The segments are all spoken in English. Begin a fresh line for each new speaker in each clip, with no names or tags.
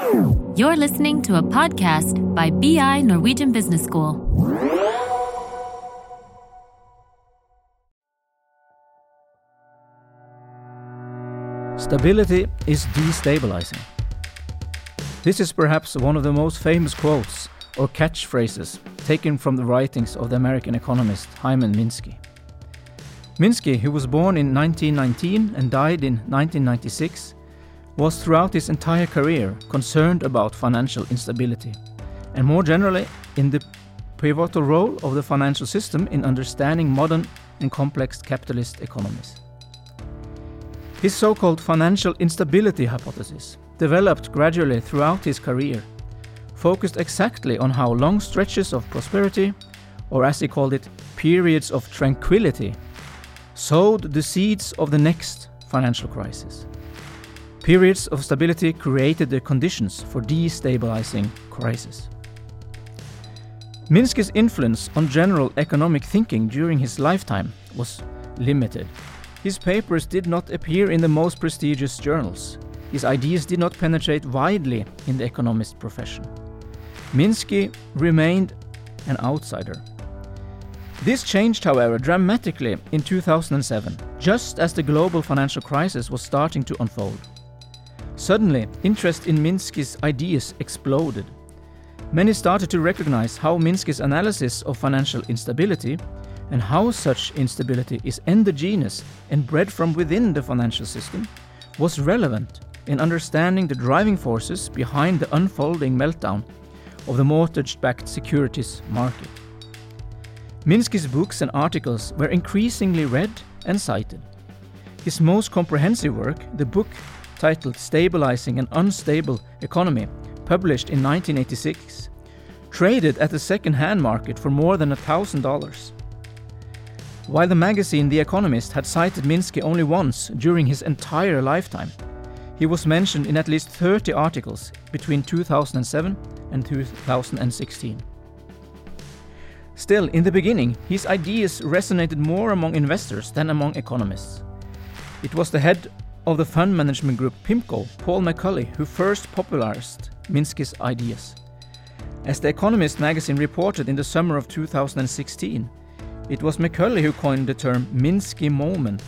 You're listening to a podcast by BI Norwegian Business School.
Stability is destabilizing. This is perhaps one of the most famous quotes or catchphrases taken from the writings of the American economist Hyman Minsky. Minsky, who was born in 1919 and died in 1996, was throughout his entire career concerned about financial instability, and more generally, in the pivotal role of the financial system in understanding modern and complex capitalist economies. His so called financial instability hypothesis, developed gradually throughout his career, focused exactly on how long stretches of prosperity, or as he called it, periods of tranquility, sowed the seeds of the next financial crisis. Periods of stability created the conditions for destabilizing crisis. Minsky's influence on general economic thinking during his lifetime was limited. His papers did not appear in the most prestigious journals. His ideas did not penetrate widely in the economist profession. Minsky remained an outsider. This changed, however, dramatically in 2007, just as the global financial crisis was starting to unfold. Suddenly, interest in Minsky's ideas exploded. Many started to recognize how Minsky's analysis of financial instability and how such instability is endogenous and bred from within the financial system was relevant in understanding the driving forces behind the unfolding meltdown of the mortgage backed securities market. Minsky's books and articles were increasingly read and cited. His most comprehensive work, the book titled Stabilizing an Unstable Economy, published in 1986, traded at the second hand market for more than $1,000. While the magazine The Economist had cited Minsky only once during his entire lifetime, he was mentioned in at least 30 articles between 2007 and 2016. Still, in the beginning, his ideas resonated more among investors than among economists. It was the head of the fund management group PIMCO, Paul McCulley, who first popularized Minsky's ideas. As The Economist magazine reported in the summer of 2016, it was McCulley who coined the term Minsky moment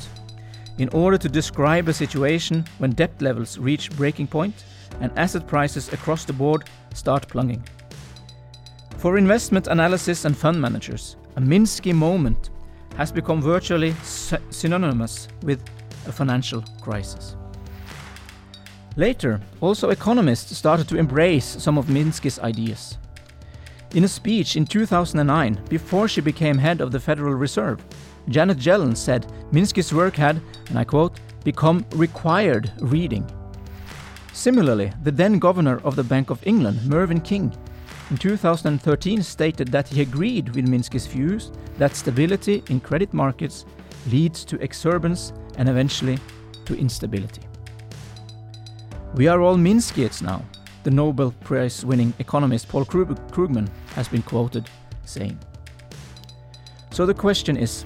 in order to describe a situation when debt levels reach breaking point and asset prices across the board start plunging. For investment analysis and fund managers, a Minsky moment has become virtually synonymous with a financial crisis. Later, also economists started to embrace some of Minsky's ideas. In a speech in 2009, before she became head of the Federal Reserve, Janet Yellen said Minsky's work had, and I quote, become required reading. Similarly, the then governor of the Bank of England, Mervyn King, in 2013 stated that he agreed with Minsky's views that stability in credit markets leads to exuberance and eventually to instability. We are all Minskyites now, the Nobel Prize winning economist Paul Krugman has been quoted saying. So the question is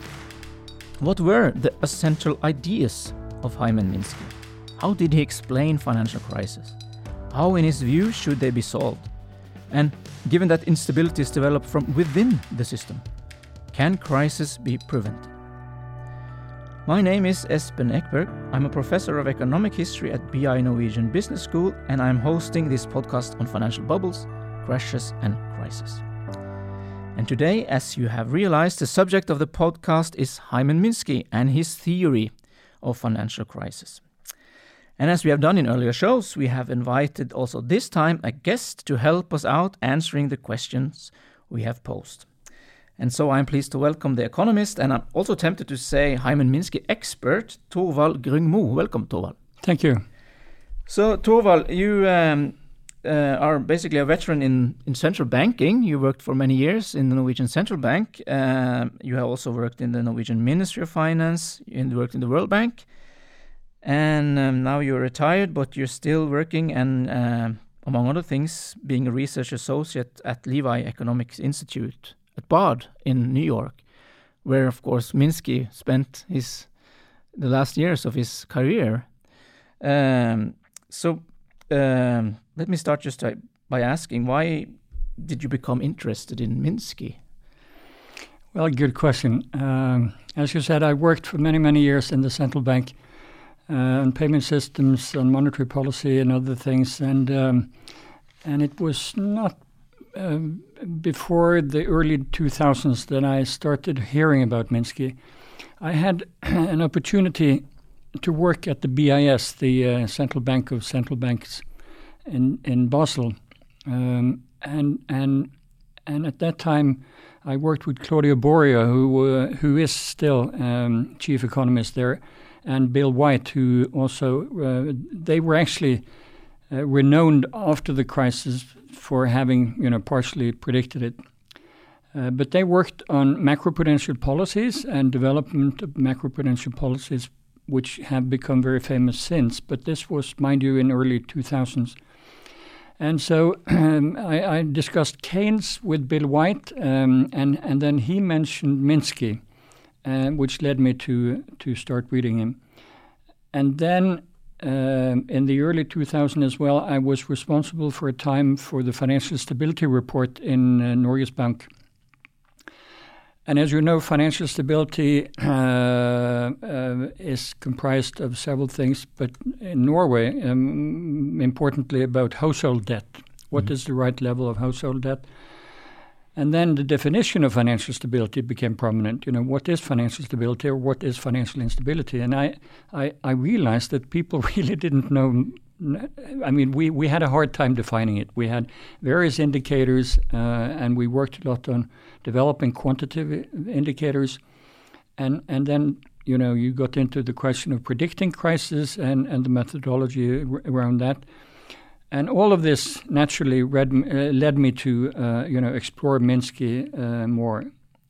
what were the essential ideas of Hyman Minsky? How did he explain financial crisis? How, in his view, should they be solved? And given that instabilities develop from within the system, can crisis be prevented? My name is Espen Ekberg. I'm a professor of economic history at BI Norwegian Business School, and I'm hosting this podcast on financial bubbles, crashes, and crisis. And today, as you have realized, the subject of the podcast is Hyman Minsky and his theory of financial crisis. And as we have done in earlier shows, we have invited also this time a guest to help us out answering the questions we have posed. And so I'm pleased to welcome the economist, and I'm also tempted to say Hyman Minsky expert, Thorvald Grung Moe. Welcome, Thorvald.
Thank you.
So, Thorvald, you um, uh, are basically a veteran in, in central banking. You worked for many years in the Norwegian Central Bank. Uh, you have also worked in the Norwegian Ministry of Finance. You worked in the World Bank. And um, now you're retired, but you're still working and, uh, among other things, being a research associate at Levy Economics Institute at Bard in New York, where, of course, Minsky spent his the last years of his career. Um, so, um, let me start just by asking why did you become interested in Minsky?
Well, good question. Um, as you said, I worked for many, many years in the central bank uh, on payment systems, and monetary policy, and other things, and um, and it was not um, before the early 2000s that I started hearing about Minsky. I had an opportunity to work at the BIS, the uh, Central Bank of Central Banks, in in Basel, um, and and and at that time I worked with Claudio Borio, who uh, who is still um, chief economist there, and Bill White, who also uh, they were actually uh, known after the crisis for having you know partially predicted it. Uh, but they worked on macroprudential policies and development of macroprudential policies, which have become very famous since. But this was, mind you, in early 2000s. And so um, I, I, discussed Keynes with Bill White, um, and and then he mentioned Minsky, uh, which led me to to start reading him. And then um, in the early 2000s as well, I was responsible for a time for the financial stability report in uh, Norges Bank. And as you know, financial stability uh, uh, is comprised of several things, but in Norway, um, importantly, about household debt. What mm-hmm. is the right level of household debt? And then the definition of financial stability became prominent. You know, what is financial stability or what is financial instability? And I, I, I realized that people really didn't know. I mean, we, we had a hard time defining it. We had various indicators, uh, and we worked a lot on developing quantitative indicators. And, and then, you know, you got into the question of predicting crisis and, and the methodology around that and all of this naturally read, uh, led me to uh, you know explore Minsky uh, more.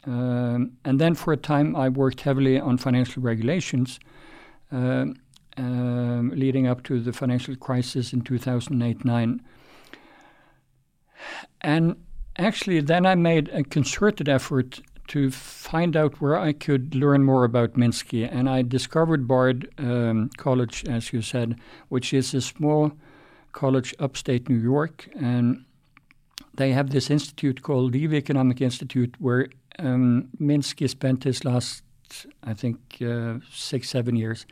Um, and then for a time I worked heavily on financial regulations, um, um leading up to the financial crisis in 2008-9. And actually, then I made a concerted effort to find out where I could learn more about Minsky, and I discovered Bard um, College, as you said, which is a small college upstate New York, and they have this institute called Levy Economic Institute, where um, Minsky spent his last, I think, uh, six, seven years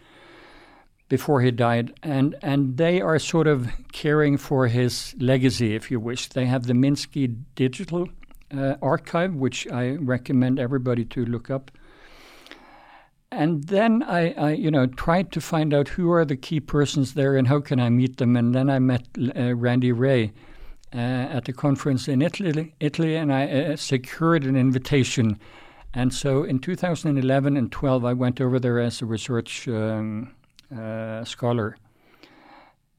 before he died, and and they are sort of caring for his legacy, if you wish. They have the Minsky Digital uh, Archive, which I recommend everybody to look up and then I, I, you know, tried to find out who are the key persons there and how can I meet them. And then I met uh, Randy Wray uh, at a conference in Italy, Italy, and I uh, secured an invitation. And so in 2011 and 12, I went over there as a research um, uh, scholar.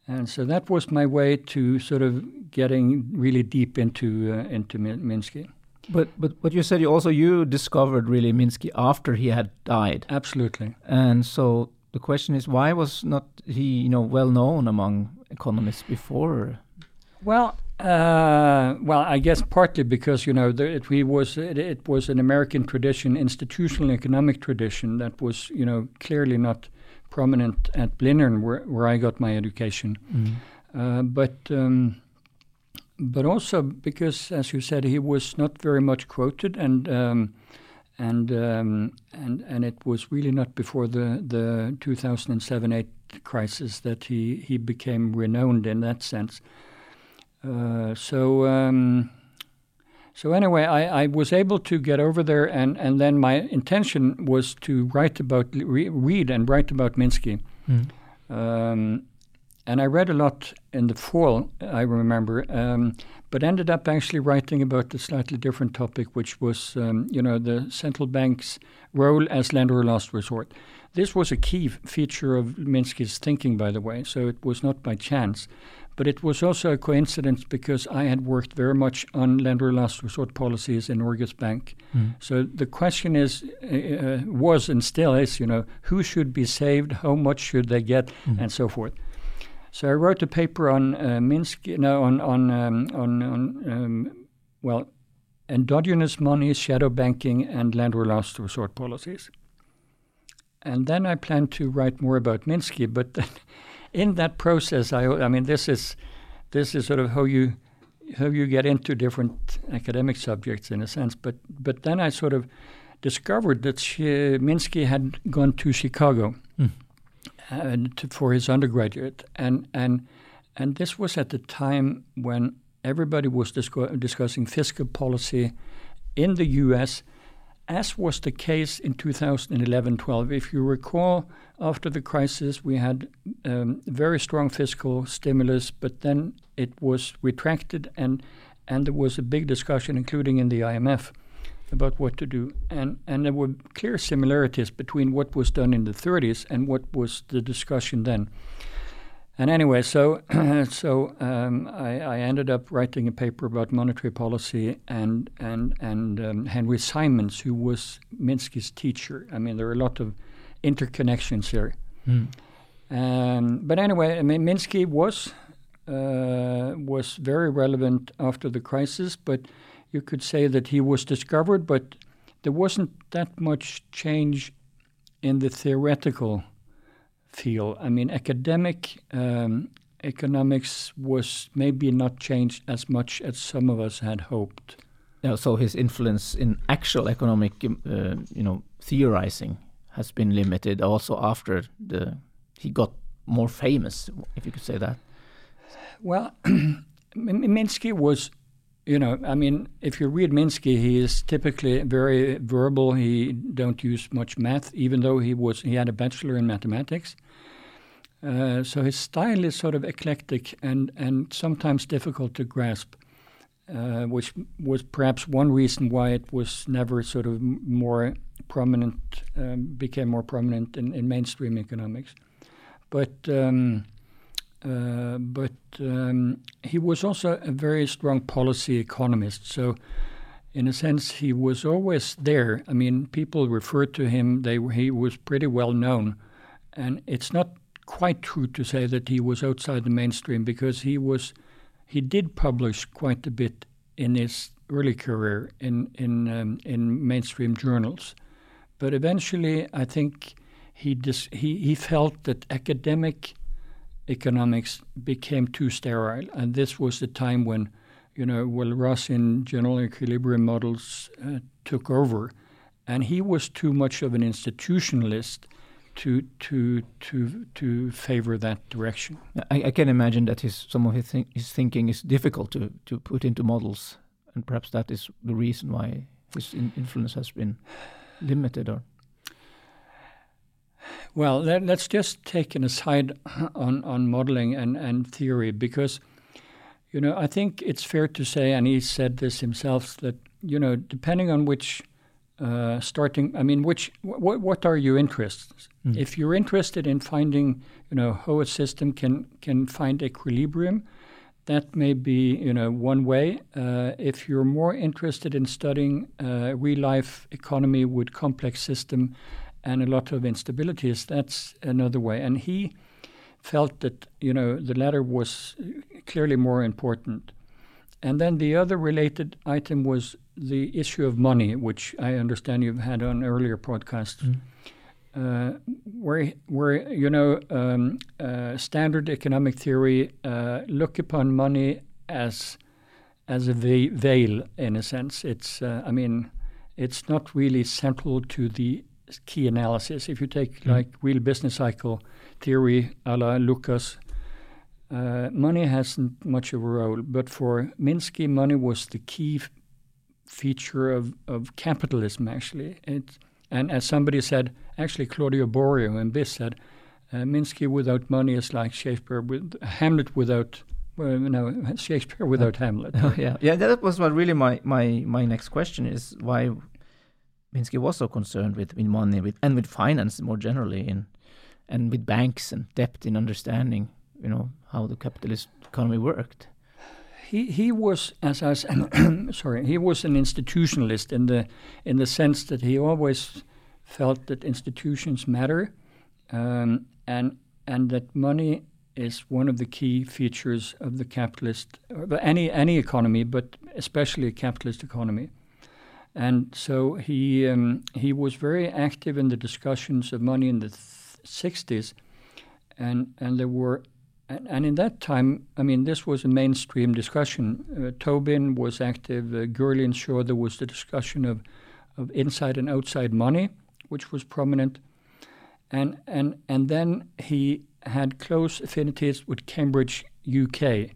And so that was my way to sort of getting really deep into uh, into Minsky.
But but but you said you also you discovered really Minsky after he had died.
Absolutely.
And so the question is, why was not he you know well known among economists before?
Well, uh, well, I guess partly because you know the, it, he was it, it, was an American tradition, institutional economic tradition that was you know clearly not prominent at Blindern where, where I got my education. Mm. Uh, but um, but also because, as you said, he was not very much quoted, and um, and um, and and it was really not before the the 2007-8 crisis that he he became renowned in that sense. Uh, so. Um, so anyway, I, I was able to get over there, and, and then my intention was to write about, re- read and write about Minsky. Mm. And I read a lot in the fall, I remember, um, but ended up actually writing about a slightly different topic, which was, um, you know, the central bank's role as lender of last resort. This was a key feature of Minsky's thinking, by the way, so it was not by chance. But it was also a coincidence because I had worked very much on lender of last resort policies in Norges Bank. Mm. So the question is, uh, uh, was and still is, you know, who should be saved, how much should they get, mm. and so forth. So I wrote a paper on uh, Minsky, no, on on um, on, on um, well, endogenous money, shadow banking, and of last resort policies. And then I planned to write more about Minsky, but in that process, I, I mean, this is this is sort of how you how you get into different academic subjects in a sense. But but then I sort of discovered that she, Minsky had gone to Chicago mm. To, for his undergraduate, and and and this was at the time when everybody was discu- discussing fiscal policy in the U.S as was the case in 2011-12. If you recall, after the crisis, we had um, very strong fiscal stimulus, but then it was retracted, and and there was a big discussion, including in the IMF, about what to do. And and there were clear similarities between what was done in the 30s and what was the discussion then. And anyway, so so um, I, I, ended up writing a paper about monetary policy and and and um, Henry Simons, who was Minsky's teacher. I mean, there are a lot of interconnections here. Mm. Um, but anyway, I mean, Minsky was uh, was very relevant after the crisis, but you could say that he was discovered, but there wasn't that much change in the theoretical field. I mean, academic um, economics was maybe not changed as much as some of us had hoped.
Yeah, so his influence in actual economic, um, uh, you know, theorizing has been limited. Also, after the he got more famous, if you could say that.
Well, Minsky was you know, I mean, if you read Minsky, he is typically very verbal. He don't use much math, even though he was he had a bachelor in mathematics. Uh, so his style is sort of eclectic and and sometimes difficult to grasp, uh, which was perhaps one reason why it was never sort of more prominent, um, became more prominent in, in mainstream economics. But um, uh, but um, he was also a very strong policy economist. So, in a sense, he was always there. I mean, people referred to him; they he was pretty well known, and it's not quite true to say that he was outside the mainstream because he was he did publish quite a bit in his early career in in um, in mainstream journals, but eventually, I think he dis- he he felt that academic economics became too sterile, and this was the time when, you know, well, general equilibrium models uh, took over, and he was too much of an institutionalist to to to to favor that direction.
I, I can imagine that his some of his, th- his thinking is difficult to to put into models, and perhaps that is the reason why his in influence has been limited or
well, let, us just take an aside on, on modeling and, and theory because, you know, I think it's fair to say, and he said this himself, that, you know, depending on which uh, starting, I mean, which, what, what are your interests? Mm. If you're interested in finding, you know, how a system can, can find equilibrium, that may be, you know, one way. Uh, if you're more interested in studying uh, real life economy with complex system, and a lot of instabilities, that's another way. And he felt that you know the latter was clearly more important. And then the other related item was the issue of money, which I understand you've had on earlier podcasts. Mm. Uh, where, where you know, um, uh, standard economic theory uh, look upon money as as a veil in a sense. It's, uh, I mean, it's not really central to the key analysis. If you take mm. like real business cycle theory, a la Lucas, uh, money hasn't much of a role. But for Minsky, money was the key feature of, of capitalism, actually. It, and as somebody said, actually, Claudio Borio and BIS said, uh, Minsky without money is like Shakespeare with Hamlet without well, no, Shakespeare without uh, Hamlet.
Oh, yeah, yeah. That was what really my, my, my next question is why Minsky was so concerned with, with money with, and with finance more generally, in, and with banks and debt in understanding, you know, how the capitalist economy worked.
He he was, as I sorry, he was an institutionalist in the in the sense that he always felt that institutions matter, um, and and that money is one of the key features of the capitalist, any any economy, but especially a capitalist economy. And so he um, he was very active in the discussions of money in the th- 60s, and and there were and, and, in that time, I mean, this was a mainstream discussion. Uh, Tobin was active. Uh, Gurley and Shaw, there was the discussion of, of inside and outside money, which was prominent. And, and, and then he had close affinities with Cambridge, UK,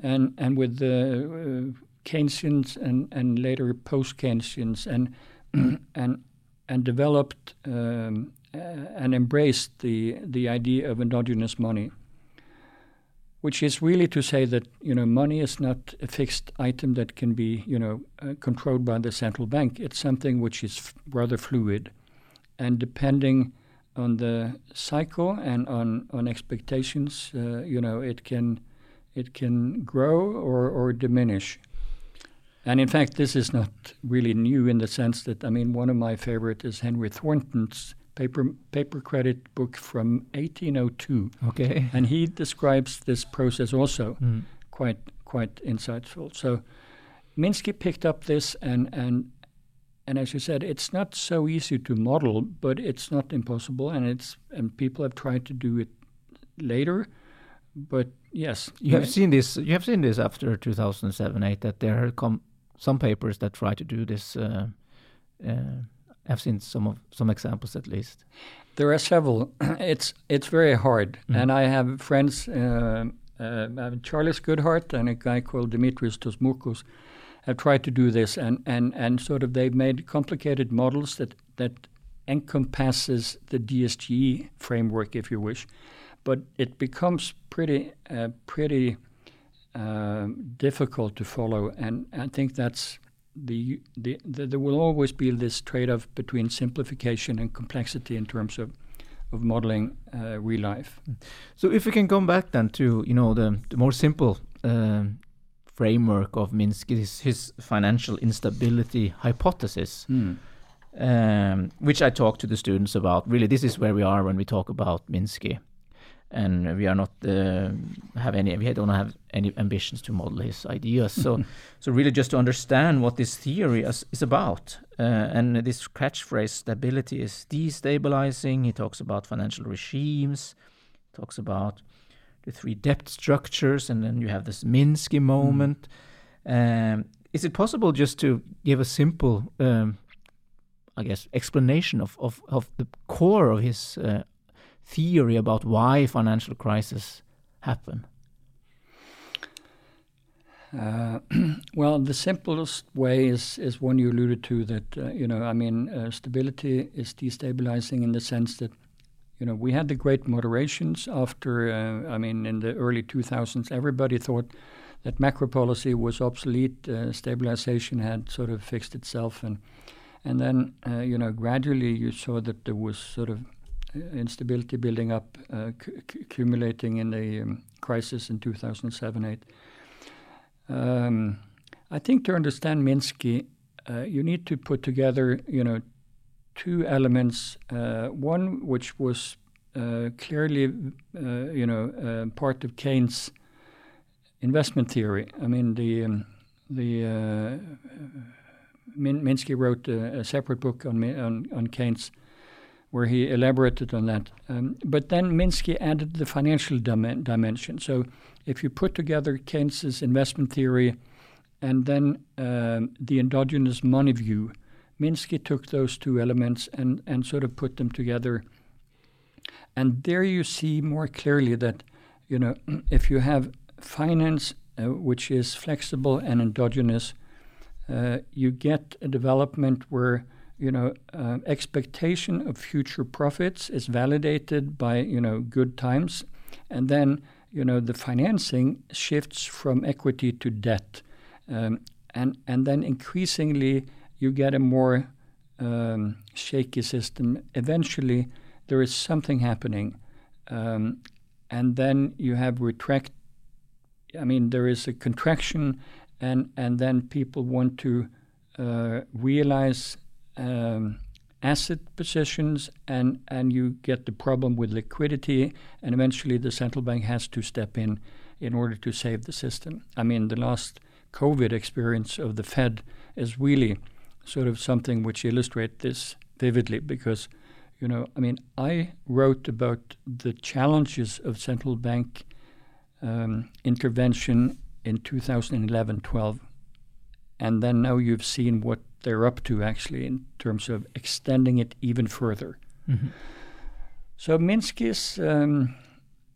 and, and with the uh, Keynesians and, and later post Keynesians, and, and, and developed um, uh, and embraced the, the idea of endogenous money which is really to say that you know money is not a fixed item that can be you know uh, controlled by the central bank. It's something which is f- rather fluid, and depending on the cycle and on on expectations, uh, you know it can it can grow or or diminish. And in fact, this is not really new in the sense that I mean one of my favorite is Henry Thornton's paper paper credit book from 1802.
Okay.
And he describes this process also mm. quite quite insightful. So Minsky picked up this and and and as you said, it's not so easy to model, but it's not impossible, and it's and people have tried to do it later. But yes,
you have seen this. You have seen this after 2007-8 that there have come some papers that try to do this. Uh, uh, I've seen some of some examples at least.
There are several. it's it's very hard, mm. and I have friends. Uh, uh, Charles Goodhart and a guy called Dimitris Tsomocos have tried to do this, and, and, and sort of they've made complicated models that that encompasses the DSGE framework, if you wish, but it becomes pretty uh, pretty uh, difficult to follow, and I think that's the, the, the, there will always be this trade-off between simplification and complexity in terms of of modeling uh, real life.
So, if we can come back then to you know the, the more simple uh, framework of Minsky's his financial instability hypothesis, mm. um, which I talk to the students about. Really, this is where we are when we talk about Minsky and we are not uh, have any we don't have any ambitions to model his ideas so so really just to understand what this theory is, is about uh, and this catchphrase stability is destabilizing he talks about financial regimes talks about the three debt structures and then you have this Minsky mm. moment mm. um, is it possible just to give a simple um, I guess explanation of, of, of the core of his uh, theory about why financial crises happen?
Uh, well, the simplest way is, is one you alluded to that, uh, you know, I mean, uh, stability is destabilizing in the sense that, you know, we had the great moderations after, uh, I mean, in the early 2000s, everybody thought that macro policy was obsolete, uh, stabilization had sort of fixed itself. And, and then, uh, you know, gradually you saw that there was sort of instability building up, uh, accumulating in the um, crisis in 2007-8. Um, I think to understand Minsky, uh, you need to put together, you know, two elements. Uh, one which was uh, clearly, uh, you know, uh, part of Keynes' investment theory. I mean, the um, the Min- Minsky wrote a, a, separate book on, on, on Keynes where he elaborated on that. Um, but then Minsky added the financial dim- dimension. So if you put together Keynes's investment theory and then um, the endogenous money view, Minsky took those two elements and, and sort of put them together. And there you see more clearly that, you know, if you have finance uh, which is flexible and endogenous, uh, you get a development where you know, uh, expectation of future profits is validated by, you know, good times. And then, you know, the financing shifts from equity to debt. Um, and, and then increasingly you get a more um, shaky system. Eventually, there is something happening. Um, and then you have retract. I mean, there is a contraction, and, and then people want to uh, realize um, asset positions and, and you get the problem with liquidity, and eventually the central bank has to step in in order to save the system. I mean, the last COVID experience of the Fed is really sort of something which illustrates this vividly because you know, I mean, I wrote about the challenges of central bank um, intervention in 2011-12, and then now you've seen what they're up to actually in terms of extending it even further. Mm-hmm. So Minsky's, um,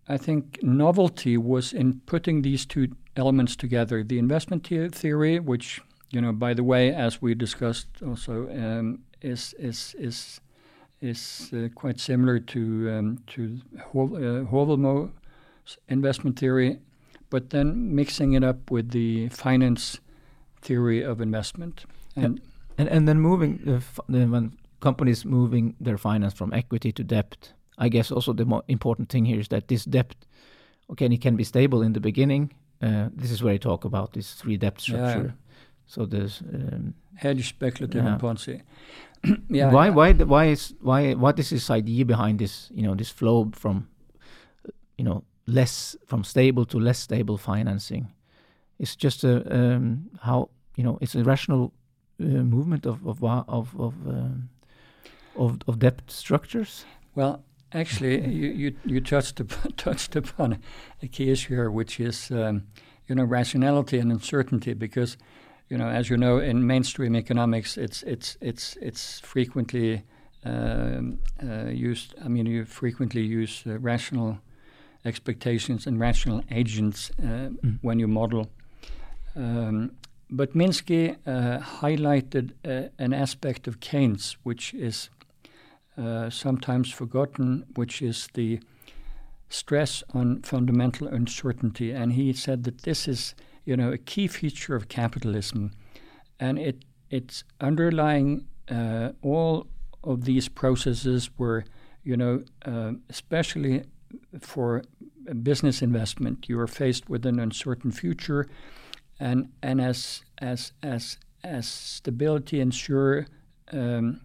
I think, novelty was in putting these two elements together: the investment theory, which, you know, by the way, as we discussed also, um, is is is is uh, quite similar to um, to Ho- uh, investment theory, but then mixing it up with the finance theory of investment.
And and, and then moving uh, when companies moving their finance from equity to debt, I guess also the more important thing here is that this debt, okay, it can be stable in the beginning. Uh, this is where I talk about this three debt structure. Yeah. So there's um,
hedge, speculative, yeah. and Ponzi.
yeah. Why? Why? Why is why? What is this idea behind this? You know, this flow from, you know, less from stable to less stable financing. It's just a um, how you know it's a rational movement of of of of, um, of, of debt structures.
Well, actually, you, you you touched upon, touched upon a key issue here, which is um, you know rationality and uncertainty, because you know as you know in mainstream economics, it's it's it's it's frequently um, uh, used. I mean, you frequently use uh, rational expectations and rational agents uh, mm. when you model. Um, but Minsky uh, highlighted uh, an aspect of Keynes, which is uh, sometimes forgotten, which is the stress on fundamental uncertainty. And he said that this is, you know, a key feature of capitalism, and it it's underlying uh, all of these processes where, you know, uh, especially for business investment, you are faced with an uncertain future, and and as as as as stability ensure, um,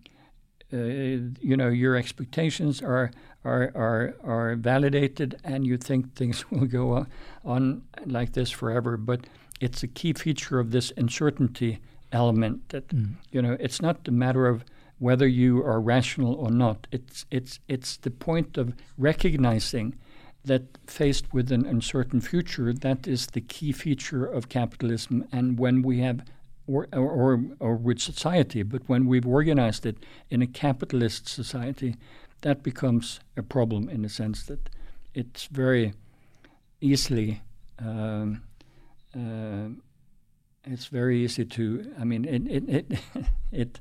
uh, you know, your expectations are are are are validated, and you think things will go on, on like this forever. But it's a key feature of this uncertainty element that mm. you know it's not a matter of whether you are rational or not. It's it's it's the point of recognizing that faced with an uncertain future, that is the key feature of capitalism. And when we have, or, or, or with society, but when we've organized it in a capitalist society, that becomes a problem in the sense that it's very easily, um, uh, it's very easy to, I mean, it, it, it, it,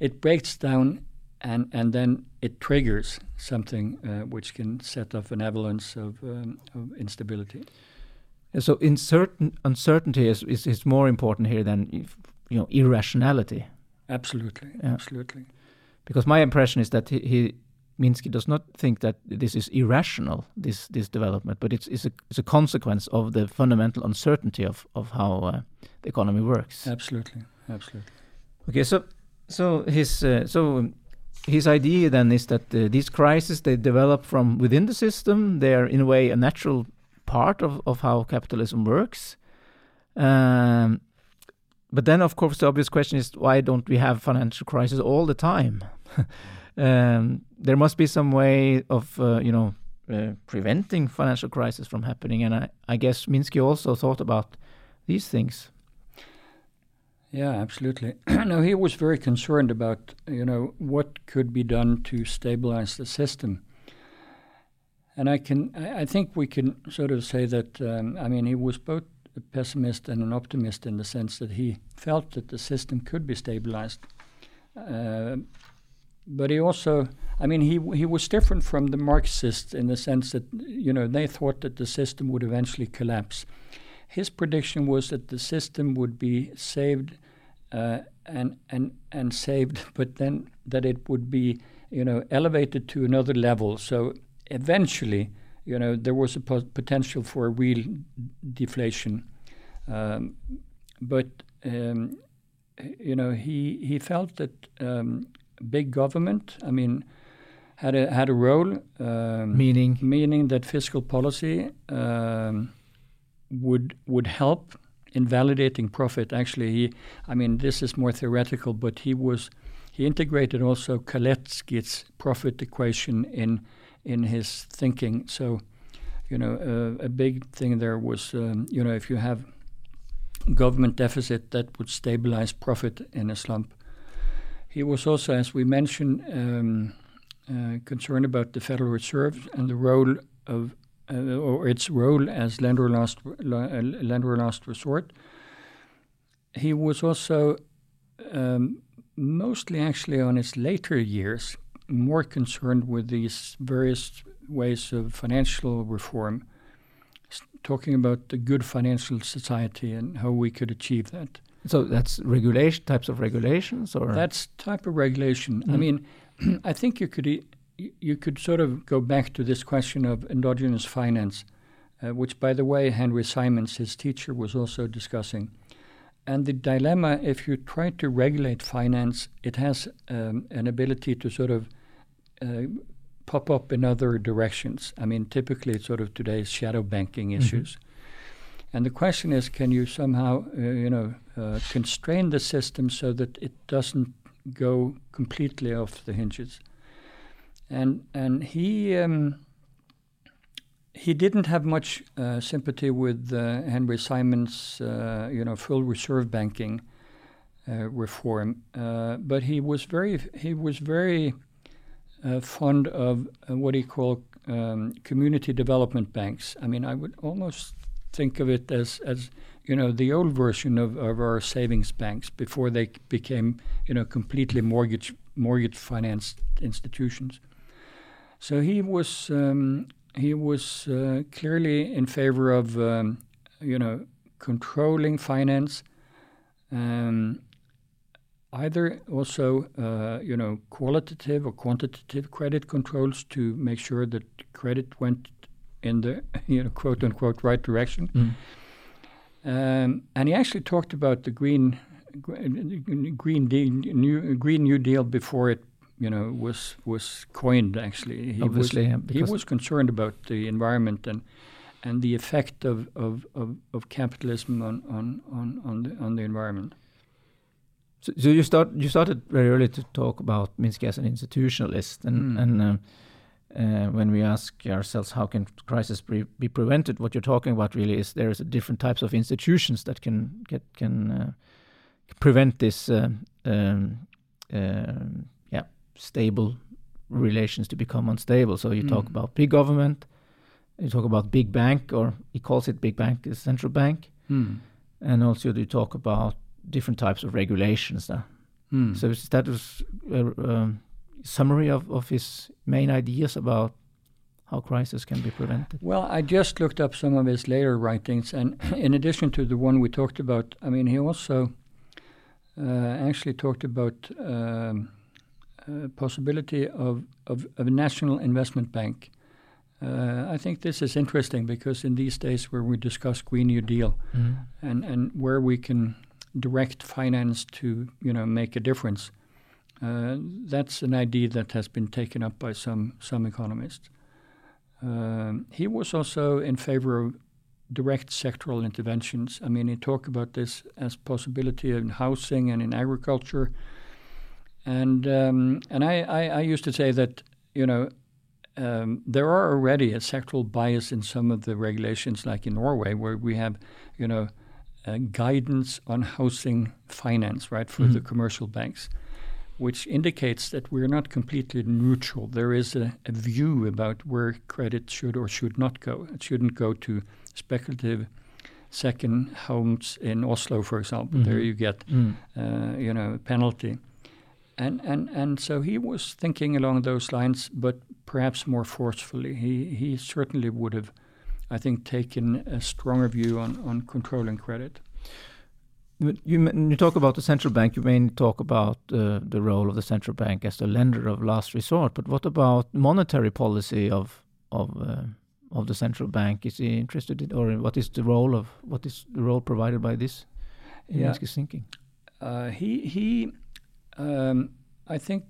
it breaks down and and then it triggers something uh, which can set off an avalanche of, um, of instability.
so, in certain uncertainty is, is, is more important here than you know irrationality.
Absolutely, yeah. absolutely.
Because my impression is that he, he Minsky does not think that this is irrational, this this development, but it's it's a it's a consequence of the fundamental uncertainty of of how uh, the economy works.
Absolutely, absolutely.
Okay, so so his uh, so his idea then is that uh, these crises they develop from within the system. They are in a way a natural part of, of how capitalism works. Um, but then, of course, the obvious question is why don't we have financial crises all the time? um, there must be some way of, uh, you know, uh, preventing financial crisis from happening. And I, I guess Minsky also thought about these things.
Yeah, absolutely. no, he was very concerned about you know what could be done to stabilize the system. And I can, I, I think we can sort of say that. Um, I mean, he was both a pessimist and an optimist in the sense that he felt that the system could be stabilized. Uh, but he also, I mean, he he was different from the Marxists in the sense that you know they thought that the system would eventually collapse. His prediction was that the system would be saved uh, and and and saved, but then that it would be you know elevated to another level. So eventually, you know, there was a po- potential for a real deflation, um, but um, you know he he felt that um, big government, I mean. Had a had a role,
um, meaning
meaning that fiscal policy um, would would help invalidating profit. Actually, he, I mean, this is more theoretical, but he was he integrated also Kalecki's profit equation in in his thinking. So, you know, uh, a big thing there was, um, you know, if you have government deficit, that would stabilize profit in a slump. He was also, as we mentioned, um, uh, concerned about the Federal Reserve and the role of uh, or its role as lender last uh, lender last resort. He was also um, mostly actually on his later years more concerned with these various ways of financial reform, talking about the good financial society and how we could achieve that.
So that's regulation types of regulations, or
that's type of regulation. Mm. I mean, I think you could you could sort of go back to this question of endogenous finance, uh, which, by the way, Henry Simons, his teacher, was also discussing. And the dilemma, if you try to regulate finance, it has um, an ability to sort of uh, pop up in other directions. I mean, typically, it's sort of today's shadow banking mm-hmm. issues. And the question is, can you somehow, uh, you know, uh, constrain the system so that it doesn't go completely off the hinges? And and he um, he didn't have much uh, sympathy with uh, Henry Simons, uh, you know, full reserve banking uh, reform, uh, but he was very he was very fond of what he called um, community development banks. I mean, I would almost think of it as as you know the old version of, of our savings banks before they became you know completely mortgage mortgage financed institutions. So he was um, he was uh, clearly in favor of um, you know controlling finance, um, either also uh, you know qualitative or quantitative credit controls to make sure that credit went in the you know quote unquote right direction. Mm. Um, and he actually talked about the green green deal, new green new deal before it you know, was was coined actually.
He Obviously,
was, he was concerned about the environment and and the effect of, of, of, of capitalism on, on, on, on, the, on the environment.
So, so, you start you started very early to talk about Minsky as an institutionalist, and mm. and um, uh, when we ask ourselves how can crisis pre be prevented, what you're talking about really is there is different types of institutions that can get can uh, prevent this uh, um, um stable relations to become unstable. So you mm. talk about big government, you talk about big bank, or he calls it big bank, the central bank, mm. and also you talk about different types of regulations. There. Mm. So that was a um, summary of, of his main ideas about how crisis can be prevented.
Well, I just looked up some of his later writings, and in addition to the one we talked about, I mean, he also uh, actually talked about. Um, uh, possibility of, of, of, a national investment bank. Uh, I think this is interesting because in these days where we discuss Green New Deal mm. and, and where we can direct finance to you know make a difference, uh, that's an idea that has been taken up by some some economists. Um, he was also in favor of direct sectoral interventions. I mean, he talked about this as possibility in housing and in agriculture and um, and I, I, I, used to say that you know um, there are already a sectoral bias in some of the regulations, like in Norway, where we have you know uh, guidance on housing finance, right, for mm-hmm. the commercial banks, which indicates that we're not completely neutral. There is a, a view about where credit should or should not go. It shouldn't go to speculative second homes in Oslo, for example. Mm-hmm. There you get, mm. uh, you know, penalty and and and so he was thinking along those lines, but perhaps more forcefully. He he certainly would have, I think, taken a stronger view on on controlling credit.
You you talk about the central bank. You mainly talk about uh, the role of the central bank as the lender of last resort. But what about monetary policy of of uh, of the central bank? Is he interested in, or what is the role of what is the role provided by this? Yeah. thinking.
Uh, he he um, I think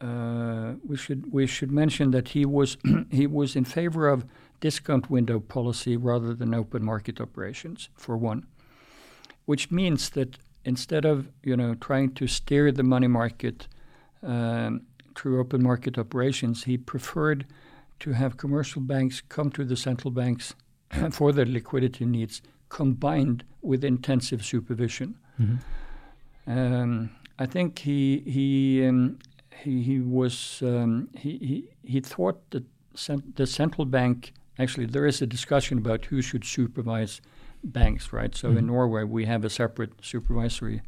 uh, we should we should mention that he was he was in favor of discount window policy rather than open market operations for one, which means that instead of you know trying to steer the money market um, through open market operations, he preferred to have commercial banks come to the central banks for their liquidity needs combined with intensive supervision. Mm-hmm. Um, I think he he um, he, he, was um, he, he he thought that cent- the central bank actually there is a discussion about who should supervise banks, right? So mm-hmm. in Norway we have a separate supervisory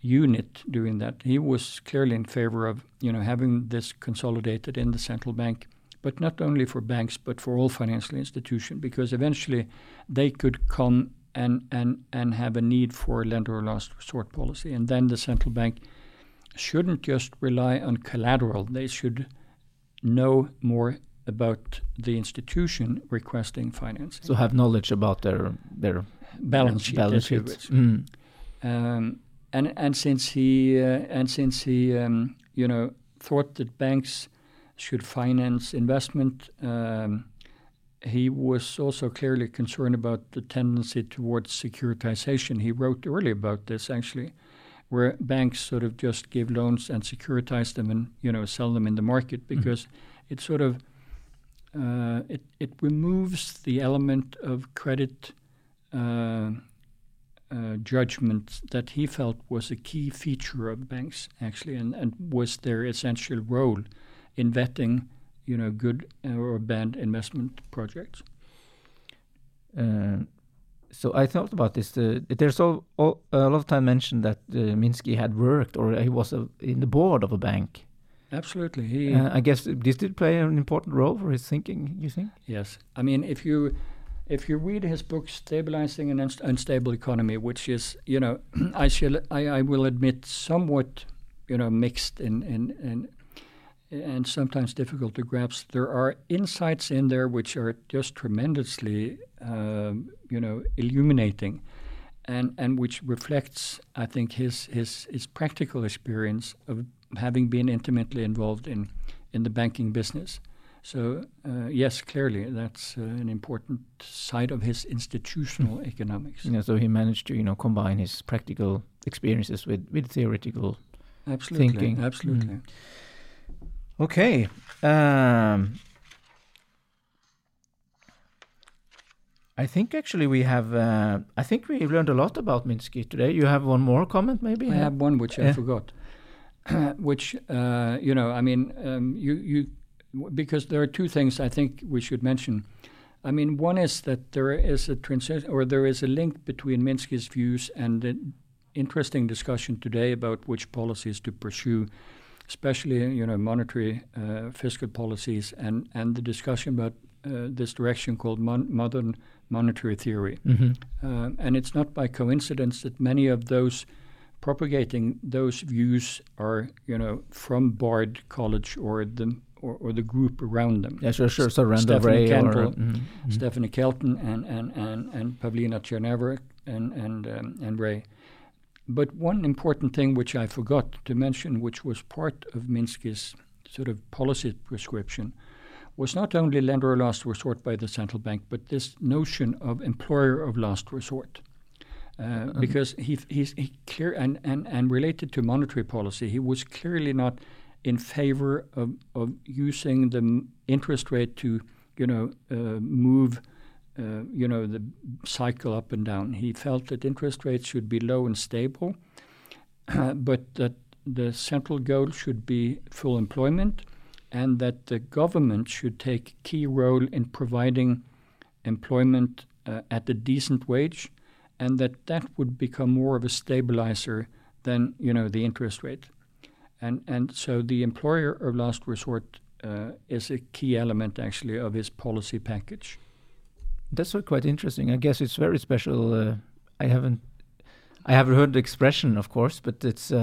unit doing that. He was clearly in favor of you know having this consolidated in the central bank but not only for banks, but for all financial institutions, because eventually they could come and, and, and have a need for lender or last resort policy. And then the central bank shouldn't just rely on collateral, they should know more about the institution requesting financing.
So have knowledge about their their
balance sheet.
Balance sheet.
Mm. Um, and and since he uh, and since he um, you know thought that banks should finance investment. Um, he was also clearly concerned about the tendency towards securitization. He wrote early about this actually, where banks sort of just give loans and securitize them and you know sell them in the market mm-hmm. because mm-hmm. it sort of uh, it it removes the element of credit uh, uh, judgment that he felt was a key feature of banks actually and, and was their essential role in vetting, you know, good or bad investment projects.
Uh, so I thought about this. Uh, there's all, all, a lot of time mentioned that uh, Minsky had worked or he was in the board of a bank.
Absolutely. He,
uh, I guess this did play an important role for his thinking. You think?
Yes. I mean, if you if you read his book "Stabilizing an Unstable Economy," which is, you know, I shall I, I will admit somewhat, you know, mixed in in, in and sometimes difficult to grasp. There are insights in there which are just tremendously, uh, you know, illuminating, and and which reflects, I think, his his his practical experience of having been intimately involved in in the banking business. So uh, yes, clearly that's uh, an important side of his institutional mm. economics.
Yeah, so he managed to you know combine his practical experiences with with theoretical
absolutely,
thinking.
Absolutely. Mm.
Okay. Um, I think actually we have. Uh, I think we learned a lot about Minsky today. You have one more comment, maybe?
I have one which I forgot. which uh, you know, I mean, um, you you because there are two things I think we should mention. I mean, one is that there is a transition or there is a link between Minsky's views and the interesting discussion today about which policies to pursue especially you know monetary uh, fiscal policies and and the discussion about uh, this direction called mon- modern monetary theory. Mm-hmm. Uh, and it's not by coincidence that many of those propagating those views are you know from Bard College or the or, or the group around them.
Yeah, sure, sure. So
Randall
Stephanie
Wray or, mm-hmm, mm-hmm. Stephanie Kelton and and and and Pavlina Tcherneva and and um, and Wray. But one important thing which I forgot to mention, which was part of Minsky's sort of policy prescription, was not only lender of last resort by the central bank, but this notion of employer of last resort. Uh, um, because he, he's he clear and, and, and related to monetary policy, he was clearly not in favor of, of using the interest rate to, you know, uh, move uh, you know, the cycle up and down. He felt that interest rates should be low and stable, but that the central goal should be full employment, and that the government should take a key role in providing employment uh, at a decent wage, and that that would become more of a stabilizer than you know the interest rate. And and so the employer of last resort uh, is a key element actually of his policy package.
That's quite interesting. I guess it's very special. Uh, I haven't, I haven't heard the expression, of course, but it's, uh,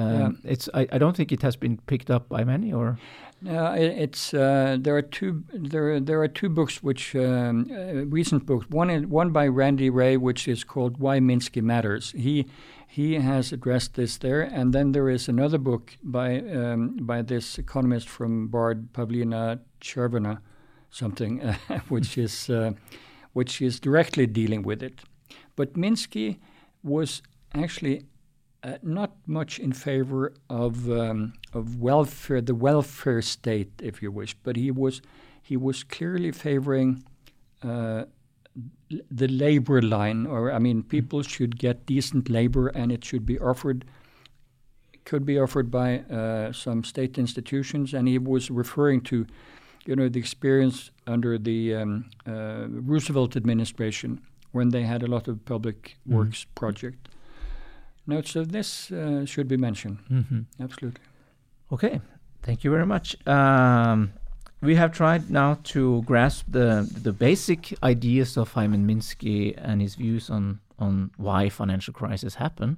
yeah. it's. I, I don't think it has been picked up by many, or.
No, it, it's uh, there are two there there are two books which um, uh, recent books. One one by Randy Wray, which is called Why Minsky Matters. He he has addressed this there, and then there is another book by um, by this economist from Bard, Pavlina Chervina, something, which is uh, which is directly dealing with it. But Minsky was actually uh, not much in favor of um, of welfare, the welfare state, if you wish, but he was he was clearly favoring uh, the labor line, or I mean, people should get decent labor, and it should be offered could be offered by uh, some state institutions, and he was referring to, you know, the experience under the um, uh, Roosevelt administration when they had a lot of public mm. works project. Now, so this uh, should be mentioned. Mm -hmm. Absolutely.
Okay, thank you very much. Um, we have tried now to grasp the the basic ideas of Hyman Minsky and his views on on why financial crises happen.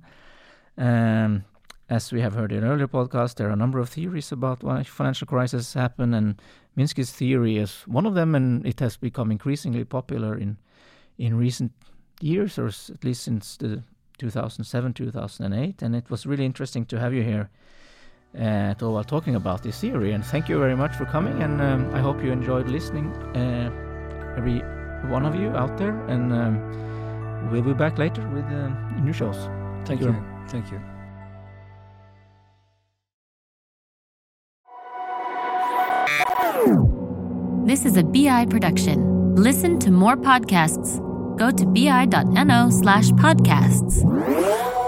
Um, as we have heard in earlier podcasts, there are a number of theories about why financial crises happen, and Minsky's theory is one of them, and it has become increasingly popular in in recent years, or at least since the 2007 2008. And it was really interesting to have you here uh, while talking about this theory. And thank you very much for coming. And um, I hope you enjoyed listening, uh, every one of you out there. And um, we'll be back later with uh, new shows.
Thank, thank you. Thank you.
This is a BI production. Listen to more podcasts. Go to bi.no slash podcasts.